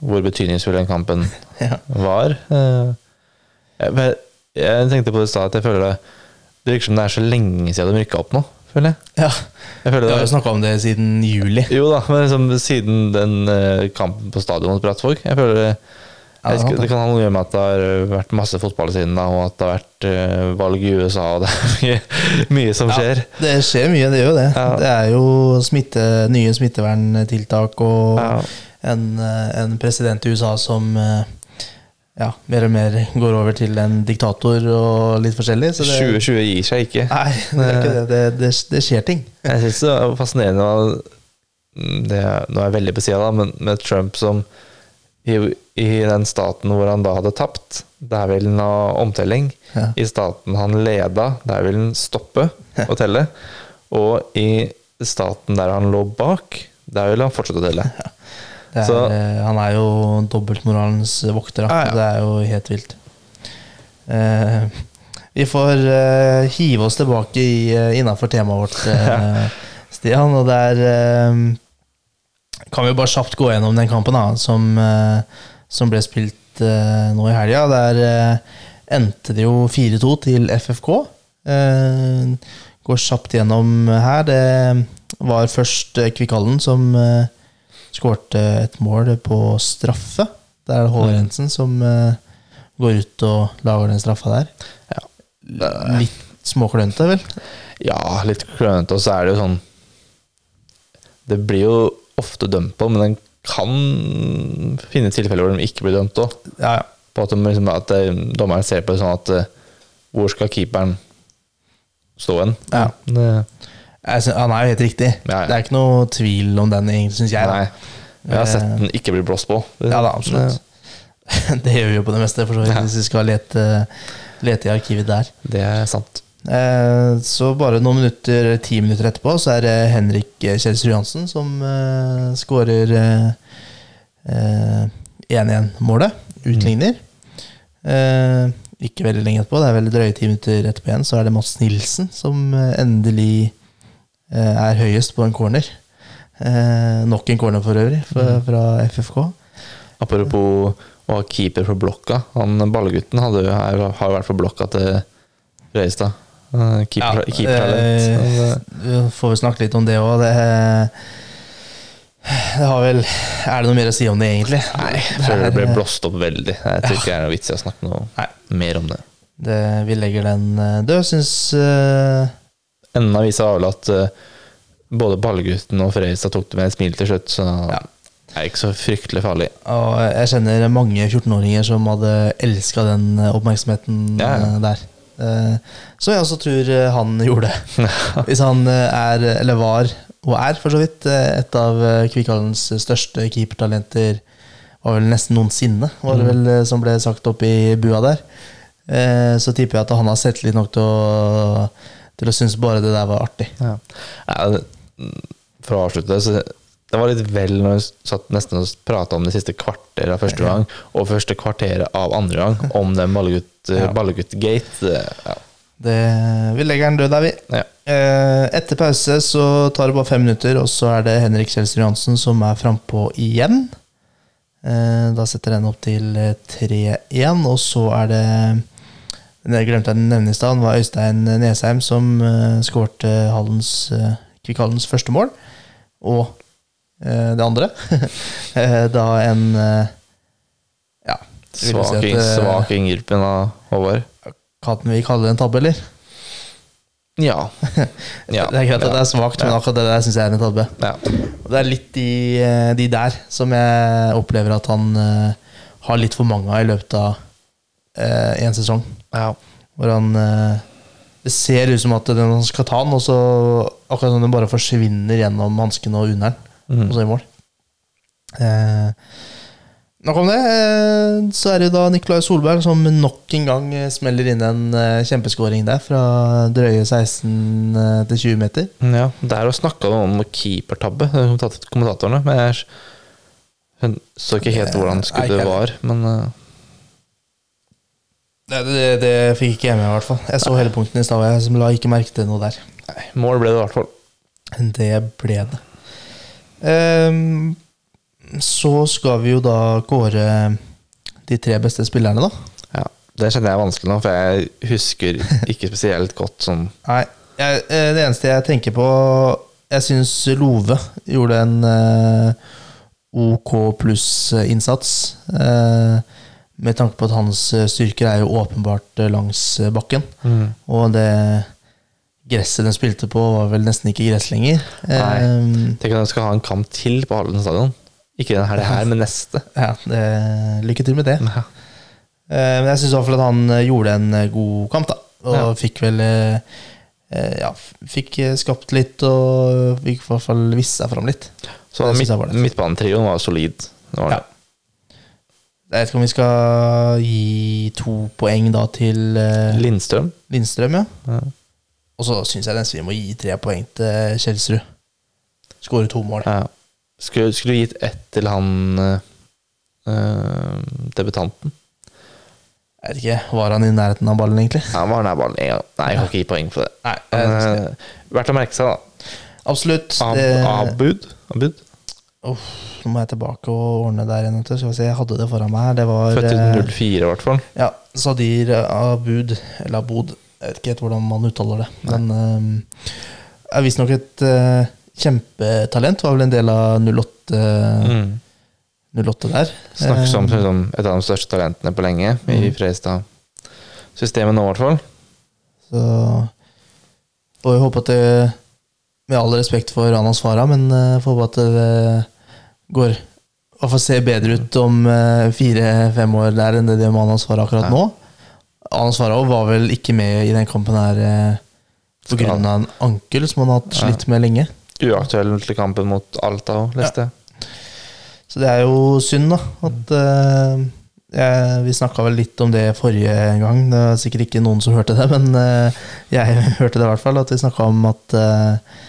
Hvor betydningsfull den kampen Ja. var. Eh, Jeg, jeg tenkte på det i stad at jeg føler det Det virker som det er så lenge siden de rykka opp nå, føler jeg. ja. jeg føler Vi har jo det, snakka om det siden juli. jo da, men liksom, siden den eh, kampen på stadion mot Brattvåg Jeg føler det, Ja, det kan ha noe med at det har vært masse fotball siden da, og at det har vært eh, valg i USA, og det er mye, mye som skjer. Ja, det skjer mye, det gjør jo det. Ja. Det er jo smitte, nye smitteverntiltak og Ja. en, eh, en president i USA som eh, ja, mer og mer går over til en diktator og litt forskjellig. Så det, 2020 gir seg ikke. Nei, det er ikke det. Det, det, det skjer ting. Jeg syns det er fascinerende det, Nå er jeg veldig på sida, men med Trump som i, i den staten hvor han da hadde tapt, der vil han ha omtelling. Ja. I staten han leda, der vil han stoppe å telle. Og i staten der han lå bak, der vil han fortsette å telle. Ja. er, Så- eh, han er jo dobbeltmoralens vokter. Da. Ja. Det er jo helt vilt. Uh, vi får uh, hive oss tilbake i, uh, innafor temaet vårt, eh, Stian. Og det eh, kan vi bare kjapt gå gjennom den kampen da, som, eh, som ble spilt eh, nå i helga. Der eh, endte det jo 4-2 til FFK. Går kjapt gjennom her. Det var først Kvikallen som skårte et mål på straffe. Det er det Håvard Jensen som går ut og lager den straffa der. Ja. Litt småklønete, vel? Ja, litt klønete, og så er det jo sånn Det blir jo ofte dømt på, men den kan finne tilfeller hvor de ikke blir dømt òg. Ja, ja. På at, de, liksom, at eh, dommeren ser på det sånn at eh, Hvor skal keeperen stå hen? Ja. Synes, han er jo helt riktig. Ja, ja. Det er ikke noe tvil om den, egentlig, syns jeg. nei. Jeg har sett den ikke bli blåst på. Det- Ja da, absolutt. Det gjør vi jo på det meste, for så vidt, hvis vi skal lete, lete i arkivet der. Det er sant. Eh, Så bare noen minutter, ti minutter etterpå, så er det Henrik Kjelsrud Johansen som eh, skårer eh, eh, 1-1-målet. Utligner. Eh, ikke veldig lenge etterpå, det er vel drøye ti minutter etterpå igjen, så er det Mats Nilsen som eh, endelig eh, er høyest på en corner. Eh, nok en corner for øvrig, fra, fra FFK. Apropos å ha keeper på blokka. Han Ballegutten hadde, har jo vært på blokka til Røistad. Eh, Keeper, Ja, keepertalent. eh, vi får vi snakke litt om det òg. Det, det har vel Er det noe mer å si om det, egentlig? Nei, jeg føler det ble blåst opp veldig. Jeg tror ikke det er noe vits i å snakke noe Nei. mer om det. Det, vi legger den eh, død. Syns uh... Enden av visa var vel at eh, både ballgutten og Freistad tok det med et smil til slutt, så Ja. det er ikke så fryktelig farlig. Og jeg kjenner mange 14-åringer som hadde elska den eh, oppmerksomheten Ja, ja. eh, der. Eh, Så jeg også tror eh, han gjorde. Hvis han eh, er, eller var, og er for så vidt, et av eh, største keepertalenter, var vel nesten noensinne, var det vel eh, som ble sagt opp i bua der. Så tipper jeg at han har sett litt nok til å, til å synes bare det der var artig. Ja. For å avslutte så det var litt vel når vi satt nesten og prata om det siste kvarteret av første gang, og første kvarteret av andre gang, om den Ballegutt- Ja. Ballegutt-gate. Ja. Det, vi legger den død der, vi. Ja. Eh, Etter pause så tar det bare fem minutter, og så er det Henrik Kjelsrud Johansen som er frampå igjen. Eh, Da setter den opp til eh, 3-1, og så er det jeg glemte jeg å nevne i stad, var Øystein Nesheim som uh, skårte Hallens, uh, første mål. Og det andre. Eh, da en eh, Ja, vil si Svak, eh, svak inngripen av Håvard. kan vi kalle det en tabbe, eller? Ja. ja. Det er greit at det er svakt, men akkurat det der syns jeg er en tabbe. Ja. Og det er litt de, de der som jeg opplever at han uh, har litt for mange av i løpet av én sesong. Ja. Hvor han uh, Det ser ut som at den skal ta den, og så akkurat som den bare forsvinner gjennom hansken og under den, Mhm. og så i mål. Eh, nok om det. Eh, så er det da Nikolai Solberg som nok en gang eh, smeller inn en eh, kjempeskåring der, fra drøye 16 eh, til 20 meter. ja. Der snakka snakka om keepertabbe, kommentatorene. Men jeg så ikke helt hvordan skuddet var. Men Det, det, det fikk ikke jeg med, i hvert fall. Jeg så hele punkten i stad, og jeg la ikke merke til noe der. nei, mål ble det i hvert fall. Det ble det. Ehm, så skal vi jo da kåre de tre beste spillerne, da. Ja, Det kjenner jeg er vanskelig nå, for jeg husker ikke spesielt godt sånn Nei, jeg, eh, det eneste jeg tenker på Jeg syns Love gjorde en eh, OK pluss-innsats. Eh, med tanke på at hans styrker er jo åpenbart langs bakken. bakken. Og det gresset den spilte på, var vel nesten ikke gress lenger. Nei. Eh, Tenk at de skal ha en kamp til på Halden stadion. Ikke den her, det her, men neste. ja, det, lykke til med det. Ja. Men jeg syns i hvert fall at han eh, gjorde en eh, god kamp, da. Og Ja. fikk vel eh, Ja, fikk skapt litt, og fikk i hvert fall vist seg fram litt. Så midt, midtbanetrioen var solid. Det var Ja. Jeg vet ikke om vi skal gi to poeng da til Lindstrøm. Lindstrøm, ja. Ja. Og så syns jeg nesten vi må gi tre poeng til Kjelsrud. Skåre to mål. Ja. Skulle, skulle du gitt ett til han eh, debutanten? Jeg vet ikke, Var han i nærheten av ballen, egentlig? Ja, Han var nær ballen en gang. Nei, jeg kan ikke gi poeng for det. Nei, Men, eh, verdt å merke seg, da. Absolutt. Ab Det, Abud? Abud? Uff, nå må jeg tilbake og ordne der igjen. Skal vi se, Jeg hadde det foran meg her. Det var Født i eh, 04, i hvert fall. Ja, Sadir Abud, eller Abud, jeg vet ikke helt hvordan man uttaler det. Men eh, er visstnok et uh, kjempetalent. Var vel en del av 08, Mm. 08 der. Snakkes om som liksom et av de største talentene på lenge i Mm. Fredrikstad-systemet nå, i hvert fall. Så får vi håpe at det Med all respekt for Anas Farah, men uh, får håpe at det går i hvert fall ser bedre ut om fire-fem år der enn det det Anas Farah akkurat Nei. nå. Anas Farah var vel ikke med i den kampen her eh, pga. en ankel som han har hatt slitt med lenge. Uaktuell til kampen mot Alta òg, leste jeg. Så det er jo synd, da. At eh, jeg, Vi snakka vel litt om det forrige gang. Det var sikkert ikke noen som hørte det, men eh, jeg hørte det i hvert fall. At vi snakka om at, eh,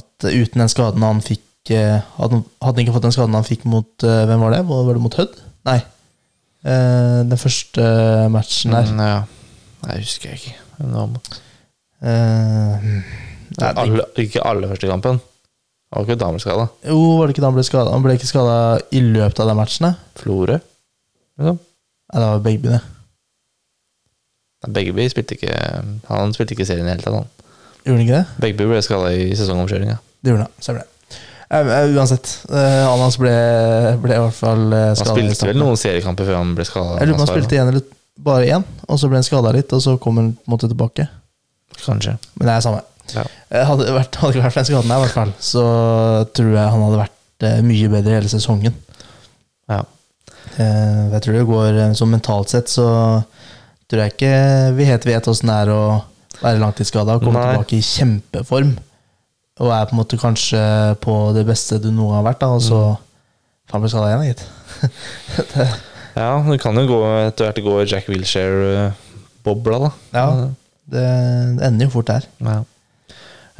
at uten den skaden han fikk eh, Hadde han ikke fått den skaden han fikk mot eh, Hvem var det? Var det mot Hødd? Nei. Eh, den første matchen her. Mm, ja. Nei, husker jeg ikke. Eh, nei, det, alle, ikke alle første kampen. Var ikke dameskada. jo, var det ikke da han ble skada? Han ble ikke skada i løpet av de matchene. da? Florø. Liksom. Nei, det var Begby, det. Begby spilte ikke Han spilte ikke serien i det hele tatt. han. Gjorde han ikke det? Begby ble skada i sesongomkjøringa. Det gjorde han, stemmer det. Eh, eh, uansett, eh, Anas ble, ble i hvert fall skada. Han spilte vel noen seriekamper før han ble skada. Jeg lurer på han spilte igjen eller bare én, og så ble han skada litt, og så kom han på en måte tilbake. Kanskje. Men det er samme. Ja. Eh, Hadde det vært, hadde ikke vært for den skaden her, i hvert fall, så tror jeg han hadde vært eh, mye bedre hele sesongen. ja. Eh, jeg tror det går eh, så mentalt sett, så tror jeg ikke vi helt vet åssen det er å være langtidsskada og komme Nei. tilbake i kjempeform. Og er på en måte kanskje på det beste du noen gang har vært, da, og så Mm. faen blir skada igjen, gitt. ja, det kan jo gå etter hvert gå Jack Wilshere-bobla, da. ja, det, det ender jo fort der. Ja.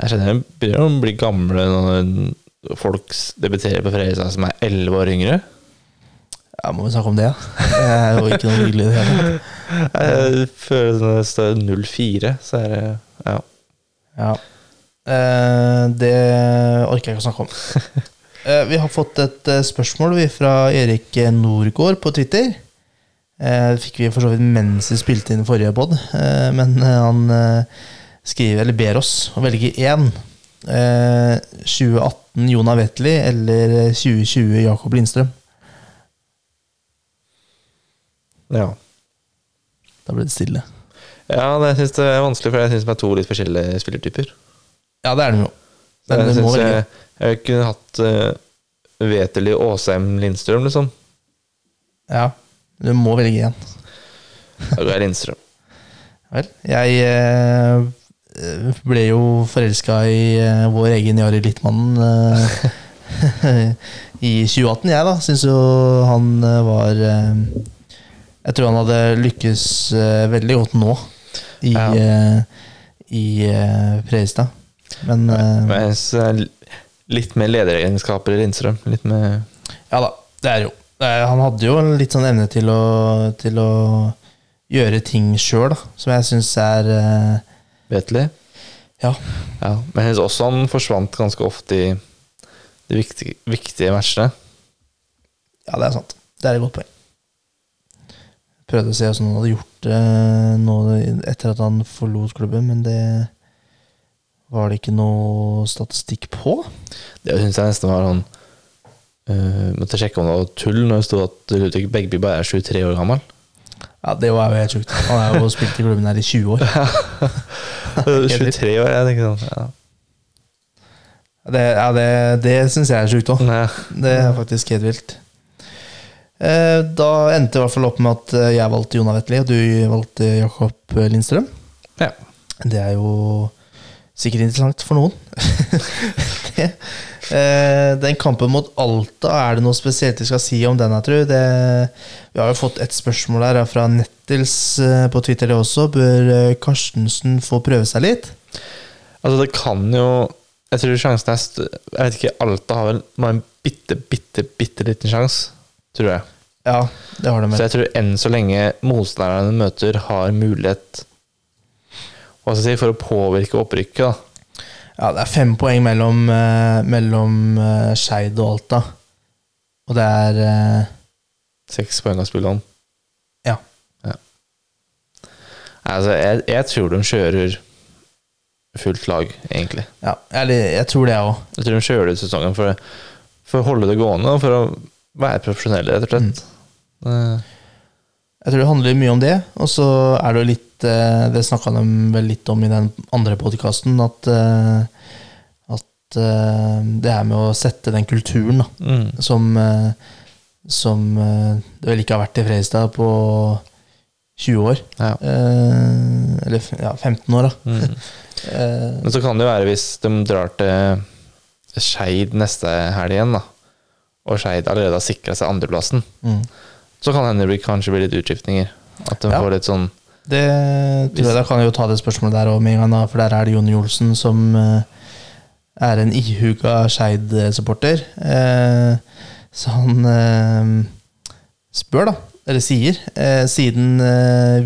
Jeg kjenner jeg begynner å bli gamle når folk debuterer på Fredrikstad som er elleve år yngre. Ja, Må vi snakke om det, ja. Det er jo ikke noe hyggelig i det hele tatt. Jeg føler når det står 04, så er det Ja. Ja. Eh, det orker jeg ikke å snakke om. Eh, vi har fått et eh, spørsmål vi fra Erik Norgård på Twitter. Det fikk vi for så vidt mens vi spilte inn forrige pod, men han skriver, eller ber oss å velge én. Eh, 2018 Jonah Wetley eller 2020 Jakob Lindstrøm. ja. Da ble det stille. Ja, det, jeg synes det er vanskelig, for jeg syns det er to litt forskjellige spillertyper. Ja, det er det jo. Men jeg synes jeg, jeg kunne hatt uh, Veterli, Åsheim, Lindstrøm, liksom. Ja, du må velge igjen. Da går jeg Lindstrøm. Vel, jeg uh, ble jo forelska i uh, vår egen Jari Littmannen uh, i 2018, jeg, da. Syns jo han var Jeg tror han hadde lykkes veldig godt nå i, Ja. i Fredrikstad. Men uh, jeg synes det er litt mer lederegenskaper i Lindstrøm. Litt mer ja da, det er jo. Eh, Han hadde jo litt sånn evne til å, til å gjøre ting sjøl, som jeg syns er uh, Betelig? Ja. Ja, men jeg synes også han forsvant ganske ofte i de viktige, viktige matchene. Ja, det er sant. Det er et godt poeng. Prøvde å se hvordan han hadde gjort det nå etter at han forlot klubben, men det var det ikke noe statistikk på. Det syns jeg nesten var sånn uh, Måtte sjekke om det var tull når det sto at Ludvig Begby bare er 23 år gammel. Ja, Det var jo helt sjukt. Han har jo spilt i klubben her i 20 år. 23 år, jeg tenker sånn ja. Det, ja, det, det syns jeg er sjukt òg. Det er faktisk helt vilt. Eh, Da endte det i hvert fall opp med at eh, jeg valgte Jonah Wetley, og du valgte Jakob Lindstrøm. Ja. Det er jo sikkert interessant for noen. det, eh, den kampen mot Alta, er det noe spesielt vi skal si om den? Jeg tror det, Vi har jo fått et spørsmål her fra Nettils eh, på Twitter, det også. Bør eh, Karstensen få prøve seg litt? Altså, det kan jo Jeg tror sjansen er Jeg vet ikke, Alta har vel bare en bitte, bitte, bitte liten sjanse, tror jeg. Ja, det har de Så jeg tror enn så lenge motstanderne møter, har mulighet hva skal jeg si, for å påvirke opprykket. da. Ja, det er fem poeng mellom, uh, mellom eh, Skeid og Alta. Og det er eh, Seks poeng å spille om. Ja. Altså, jeg, jeg tror de kjører fullt lag, egentlig. ja jeg, jeg tror det, jeg òg. Jeg tror de kjører ut sesongen for, for å holde det gående og for å være profesjonelle, rett og slett. Eh, Jeg tror det handler mye om det. Og så er det jo litt eh, Det snakka de vel litt om i den andre podkasten, at, eh, at eh, det er med å sette den kulturen da, mm. som, som det vel ikke har vært i Fredrikstad på 20 år. Ja. Eller ja, 15 år, da. Mm. Men så kan det jo være hvis de drar til Skeid neste helg igjen, da, og Skeid allerede har sikra seg andreplassen, mm. Så kan hende det kanskje blir litt utskiftninger. At de Ja. får litt sånn Det tror jeg da kan jeg jo ta det spørsmålet der òg med en gang, da, for der er det Jon Jolsen som eh, er en ihuga Skeid-supporter. Eh, så han eh, spør, da, eller sier, siden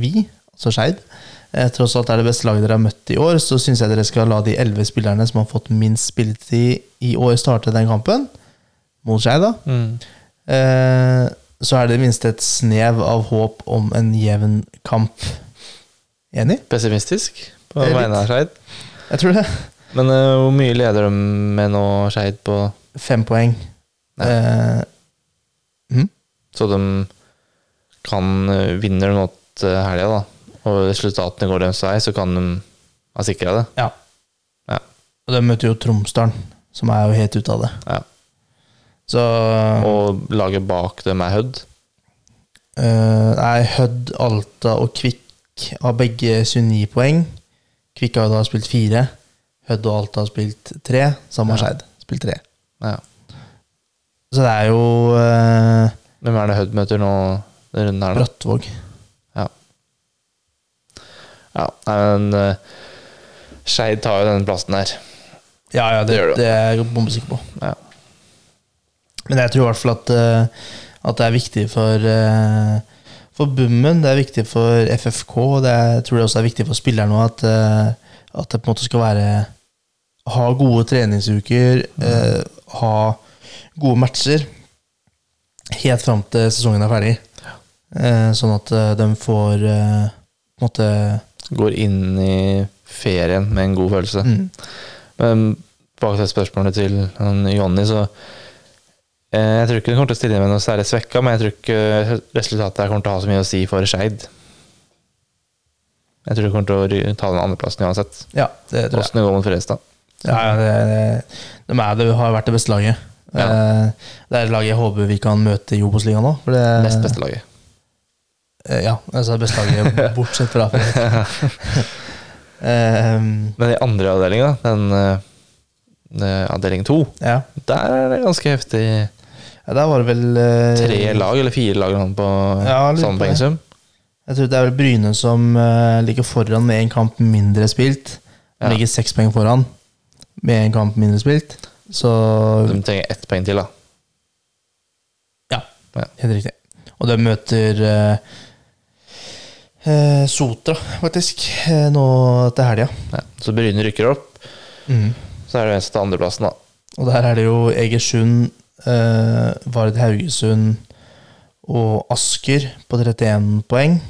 vi, altså Skeid, tross alt er det beste laget dere har møtt i år, så syns jeg dere skal la de elleve spillerne som har fått minst spilletid i år, starte den kampen. Mot Skeid, da. mm. Eh, så er det i det minste et snev av håp om en jevn kamp. Enig? pessimistisk på vegne av Skeid. Jeg tror det. Men uh, hvor mye leder de med nå, Skeid, på Fem poeng. Uh, mhm. Så de kan eh, vinne mot helga, da, og resultatene går deres vei, så kan de ha sikra det. ja. Ja. Og de møter jo Tromsdalen, som er jo helt ute av det. Ja. Så Og laget bak dem er Hødd. Uh, Nei, Hødd, Alta og Kvikk har begge 29 poeng. Kvikk har da spilt fire. Hødd og Alta har spilt tre. Samme Ja. Skeid. Spilt tre. Ja. Så det er jo uh, Hvem er det Hødd møter nå runden her? Brattvåg. Ja, nei, men uh, Skeid tar jo denne plassen her. Ja, ja, det, Det det. det er jeg bombesikker på. Ja. Men jeg tror i hvert fall at, eh, at det er viktig for, eh, for Bummen, det er viktig for FFK, det er, jeg tror det også er viktig for spillerne òg, at, eh, at det på en måte skal være Ha gode treningsuker, eh, ha gode matcher helt fram til sesongen er ferdig. Eh, sånn at de får eh, på en måte Går inn i ferien med en god følelse. mm, Men bak det spørsmålet til han Jonny, så Jeg tror ikke hun kommer til å stille med noe særlig svekka, men jeg tror ikke resultatet her kommer til å ha så mye å si for Skeid. Jeg tror hun kommer til å ta den andreplassen uansett. Ja, det tror jeg. Åssen det går mot Fredrikstad. Ja, ja det, det, de er, det har vært det beste laget. Ja. Eh, det er et lag jeg håper vi kan møte i Obos-ligaen nå. det- Nest beste laget. Eh, ja, altså det beste laget bortsett fra Fredrik. Ehm, Men i andre avdelinga, den eh, eh, avdeling to, ja. der er det ganske heftig. Ja, der var det vel eh, Tre lag eller fire lag på Ja, samme pengesum? Jeg tror det er vel Bryne som eh, ligger foran med en kamp mindre spilt. De Ja. ligger seks poeng foran med en kamp mindre spilt. Så De trenger ett poeng til, da. ja, helt riktig. Og de møter eh, eh, Sotra, faktisk, eh, nå til helga. Ja. Så Bryne rykker opp. Mm. Så er det eneste andreplassen, da. Og der er det jo Egersund, Vard Haugesund og Asker på 31 poeng.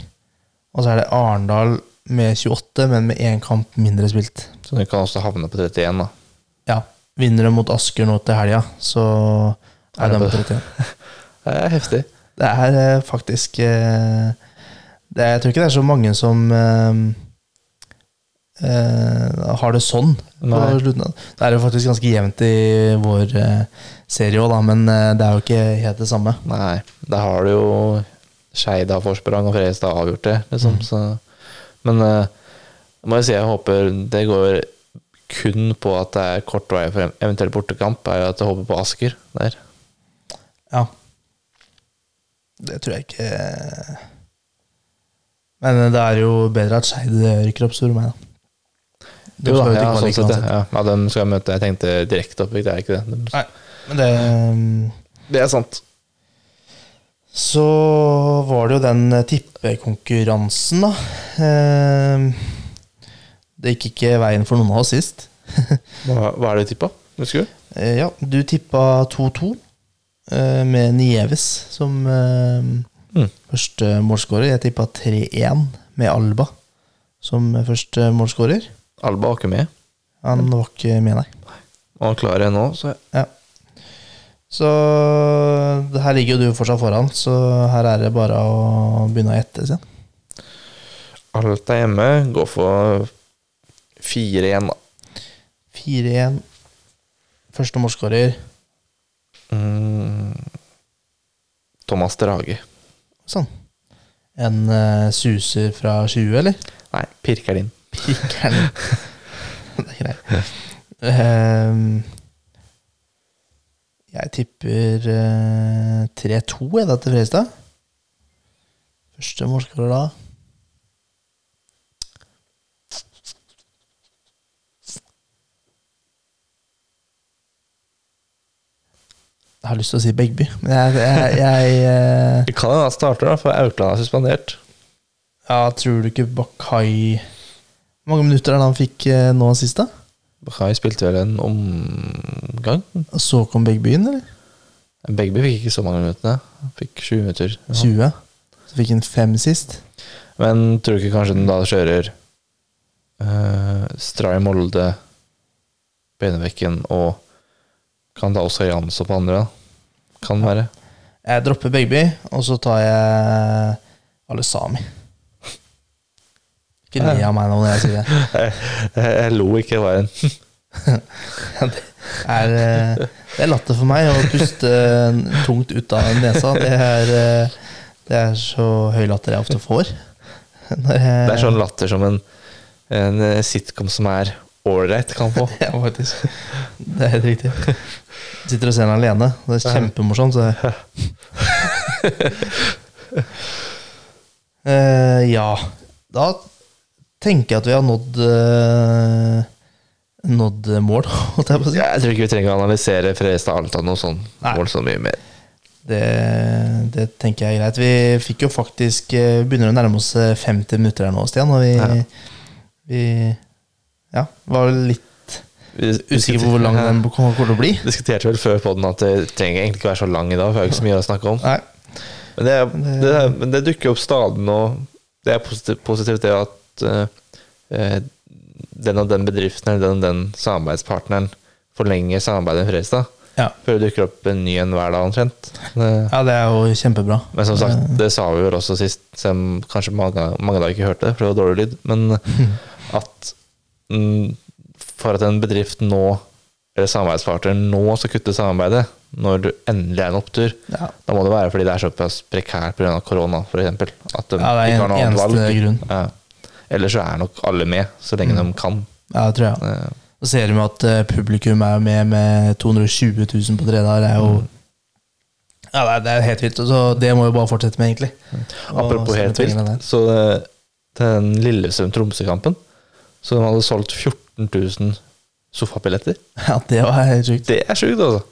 Og så er det Arendal med 28, men med én kamp mindre spilt. Så de kan også havne på 31, da. Ja, Vinner de mot Asker nå til helga, så Er er de på på- 31. Det er heftig. Det er eh, faktisk eh, det, er- Jeg tror ikke det er så mange som eh, eh, har det sånn. Det er jo faktisk ganske jevnt i vår eh, serie òg, men eh, det er jo ikke helt det samme. Nei, der har du jo Skeid har forsprang, og Fredrikstad har avgjort det, liksom. Så, men eh, jeg må jo si jeg håper det går kun på at det er kort vei for en eventuell bortekamp, er jo at jeg håper på Asker der. Ja. Det tror jeg ikke Men eh, det er jo bedre at Skeid rykker opp, spør du meg. da. De Jo da, ja, sånn sett, ja. ja, dem skal jeg møte. Jeg tenkte direkte oppvikk, det er ikke det. Nei. Men det mm, Det er sant. Så var det jo den tippekonkurransen, da. Eh, Det gikk ikke veien for noen av oss sist. Hva, hva er det du tippa? Husker du? Eh, Ja, du tippa 2-2 eh, med Nieves som eh, Mm. første målskårer. Jeg tippa 3-1 med Alba som første målskårer. Alba var ikke med. Han var ikke med, nei. Han klarer det nå, så Ja. Så her ligger jo du fortsatt foran, så her er det bare å begynne å gjette. Sin. alt er hjemme. Gå for 4-1, da. 4-1. Første målskårer. Mm. Thomas Drage. Sånn. En uh, suser fra 20, eller? Nei, pirker inn. Pikkeren. det er. Ehm, jeg tipper uh, 3-2 er da til Fredrikstad. Første målskårer da. Jeg har lyst til å si Begby, men jeg, jeg, jeg eh, kan hende han starter, da, for Aukland er suspendert. Ja, tror du ikke Bakai Hvor mange minutter er det han fikk eh, nå sist, da? Bahai spilte vel en omgang. Og så kom Begby inn, eller? Begby fikk ikke så mange minutter. Han fikk 20 minutter. 20. Så fikk han fem sist. Men tror du ikke kanskje den da kjører uh, Stray Molde, Benevekken og kan da også Jansson på andre? Kan være. Jeg dropper Begby, og så tar jeg alle Sami. Ikke le av meg nå når jeg sier det. Jeg, jeg, jeg lo ikke, i veien. Ja, Det er, eh, det er latter for meg å puste tungt ut av nesa. Det er, eh, det er så høy latter jeg ofte får. Jeg, Det er sånn latter som en, en eh, sitcom som er ålreit, kan få. Ja, faktisk. Det er helt riktig. Sitter og ser den alene. Det er kjempemorsomt. Så. Eh, ja, da tenker jeg at vi har nådd uh, Nådd mål, jeg si. Jeg tror ikke vi trenger å analysere Fredrikstad Alta noe sånn Nei. mål så mye mer. Det, det tenker jeg er greit. Vi fikk jo faktisk Vi Begynner å nærme oss eh, 50 minutter her nå, Stian. Og vi, Ja. vi ja, var litt Vi usikre på hvor lang den kommer til å bli. diskuterte vel før på den at det trenger egentlig ikke være så lang i dag. For det er ikke så mye å snakke om. Nei, Men det, det, men det dukker opp stadig nå. Det er positivt, positivt det at eh, den og den bedriften eller den og den samarbeidspartneren forlenger samarbeidet med Fredrikstad. ja. Før det dukker opp en ny en hver dag omtrent. Det, ja, det er jo kjempebra. men som sagt, det sa vi vel også sist, selv om kanskje mange, mange da ikke hørte det, for det var dårlig lyd. Men at mm, for at en bedrift nå, eller samarbeidspartner nå skal kutte samarbeidet, når du endelig er en opptur, Ja. da må det være fordi det er såpass prekært pga. korona, f.eks. At de Ja, det er ikke har noe annet valg. grunn. Ja. Ellers så er nok alle med, så lenge de kan. Ja, det tror jeg. Eh, Så ser vi at eh, publikum er med med 220 000 på tre dager. Det er jo Ja, det er, helt vilt. Så det må vi bare fortsette med, egentlig. Og Apropos helt vilt, så eh, den Lillestrøm-Tromsø-kampen Så de hadde solgt 14 000 sofabilletter. Ja, det var helt sjukt. Det er sjukt, altså.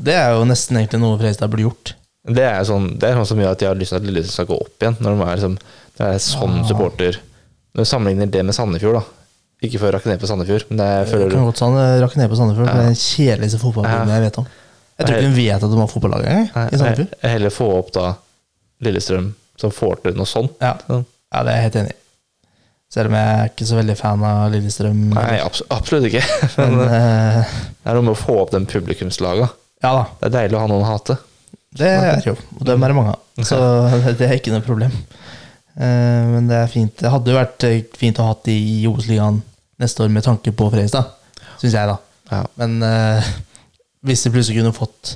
Det er jo nesten egentlig noe Fredrikstad burde gjort. Det er sånn, det er sånn som gjør at jeg har lyst til at Lillestrøm skal gå opp igjen. Når de er liksom, det er sånn ja. supporter Når du sammenligner det med Sandefjord, da. Ikke for å rakke ned på Sandefjord, men det Jeg føler kan godt sånn, rakke ned på Sandefjord. for Det er den kjedeligste fotballklubben jeg vet om. Jeg tror ikke hun vet at de har fotballag engang. I Sandefjord. jeg, jeg heller få opp da Lillestrøm, som får til noe sånt. Ja. Ja, det er jeg helt enig i. Selv om jeg er ikke så veldig fan av Lillestrøm. Nei, abs absolutt ikke. Men Men eh, det er noe med å få opp den publikumslaga. ja da, Det er deilig å ha noen å hate. det er jo. Og dem er det mange av. Så det er ikke noe problem. Eh, Men det er fint. Det hadde jo vært eh, fint å ha hatt de i Obos-ligaen neste år med tanke på Fredrikstad, syns jeg, da. Ja. Men eh, hvis de plutselig kunne fått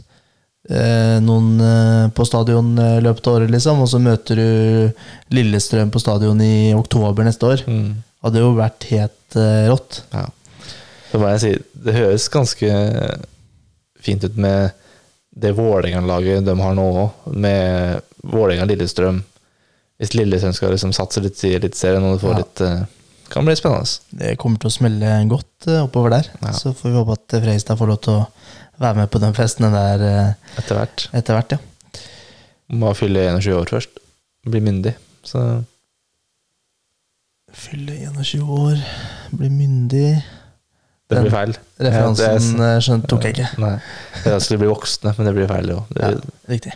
eh, noen eh, på stadion eh, løpet av året, liksom, og så møter du Lillestrøm på stadion i oktober neste år, Mm. hadde jo vært helt rått. Ja. Så må jeg si, det høres ganske fint ut med det Vålerenga-laget de har nå òg, med Vålerenga-Lillestrøm. Hvis Lillesund skal liksom satse litt i Eliteserien og får Ja. litt eh, Kan bli spennende. Det kommer til å smelle godt eh, oppover der. Ja. Så får vi håpe at Freistad får lov til å være med på den festen der eh, Etter hvert. etter hvert, ja. Må fylle 21 år først. Bli myndig. Så Fylle 21 år, bli myndig det blir feil. Referansen Ja, eh, skjønt, tok jeg ikke. Nei. Det skulle bli voksne, men det blir feil. Jo. Det Ja, riktig.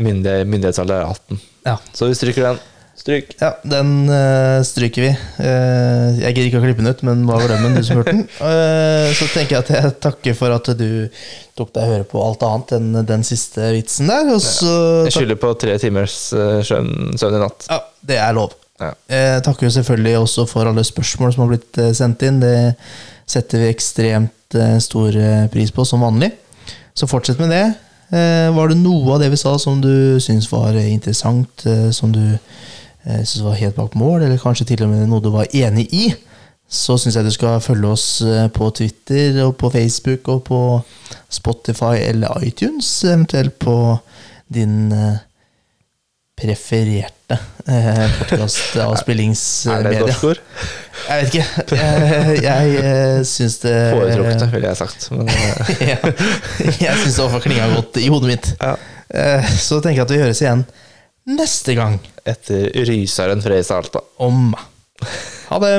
Myndig, myndighetsalder er 18. Ja. Så vi stryker den. Stryk. Ja, den uh, stryker vi. Uh, jeg gidder ikke å klippe den ut, men bare glem den, du som hørte den. Uh, så tenker jeg at jeg takker for at du tok deg høre på alt annet enn den siste vitsen der. Og så Jeg skylder på tre timers søvn, søvn i natt. Ja, det er lov. Ja. Jeg takker jo selvfølgelig også for alle spørsmål som har blitt sendt inn. Det setter vi ekstremt stor pris på, som vanlig. Så fortsett med det. Eh, Var det noe av det vi sa som du syns var eh, interessant, eh, som du syns var helt bak mål, eller kanskje til og med noe du var enig i, så syns jeg du skal følge oss på Twitter og på Facebook og på Spotify eller iTunes, eventuelt på din prefererte eh, Er det et norsk ord? Jeg vet ikke. Jeg, jeg eh, syns det Foretrukne, ville jeg sagt. Men, eh, ja, jeg syns det var klinga godt i hodet mitt. ja. Eh, Så tenker jeg at vi høres igjen neste gang Etter Rysaren Freisa Alta. om Ha det!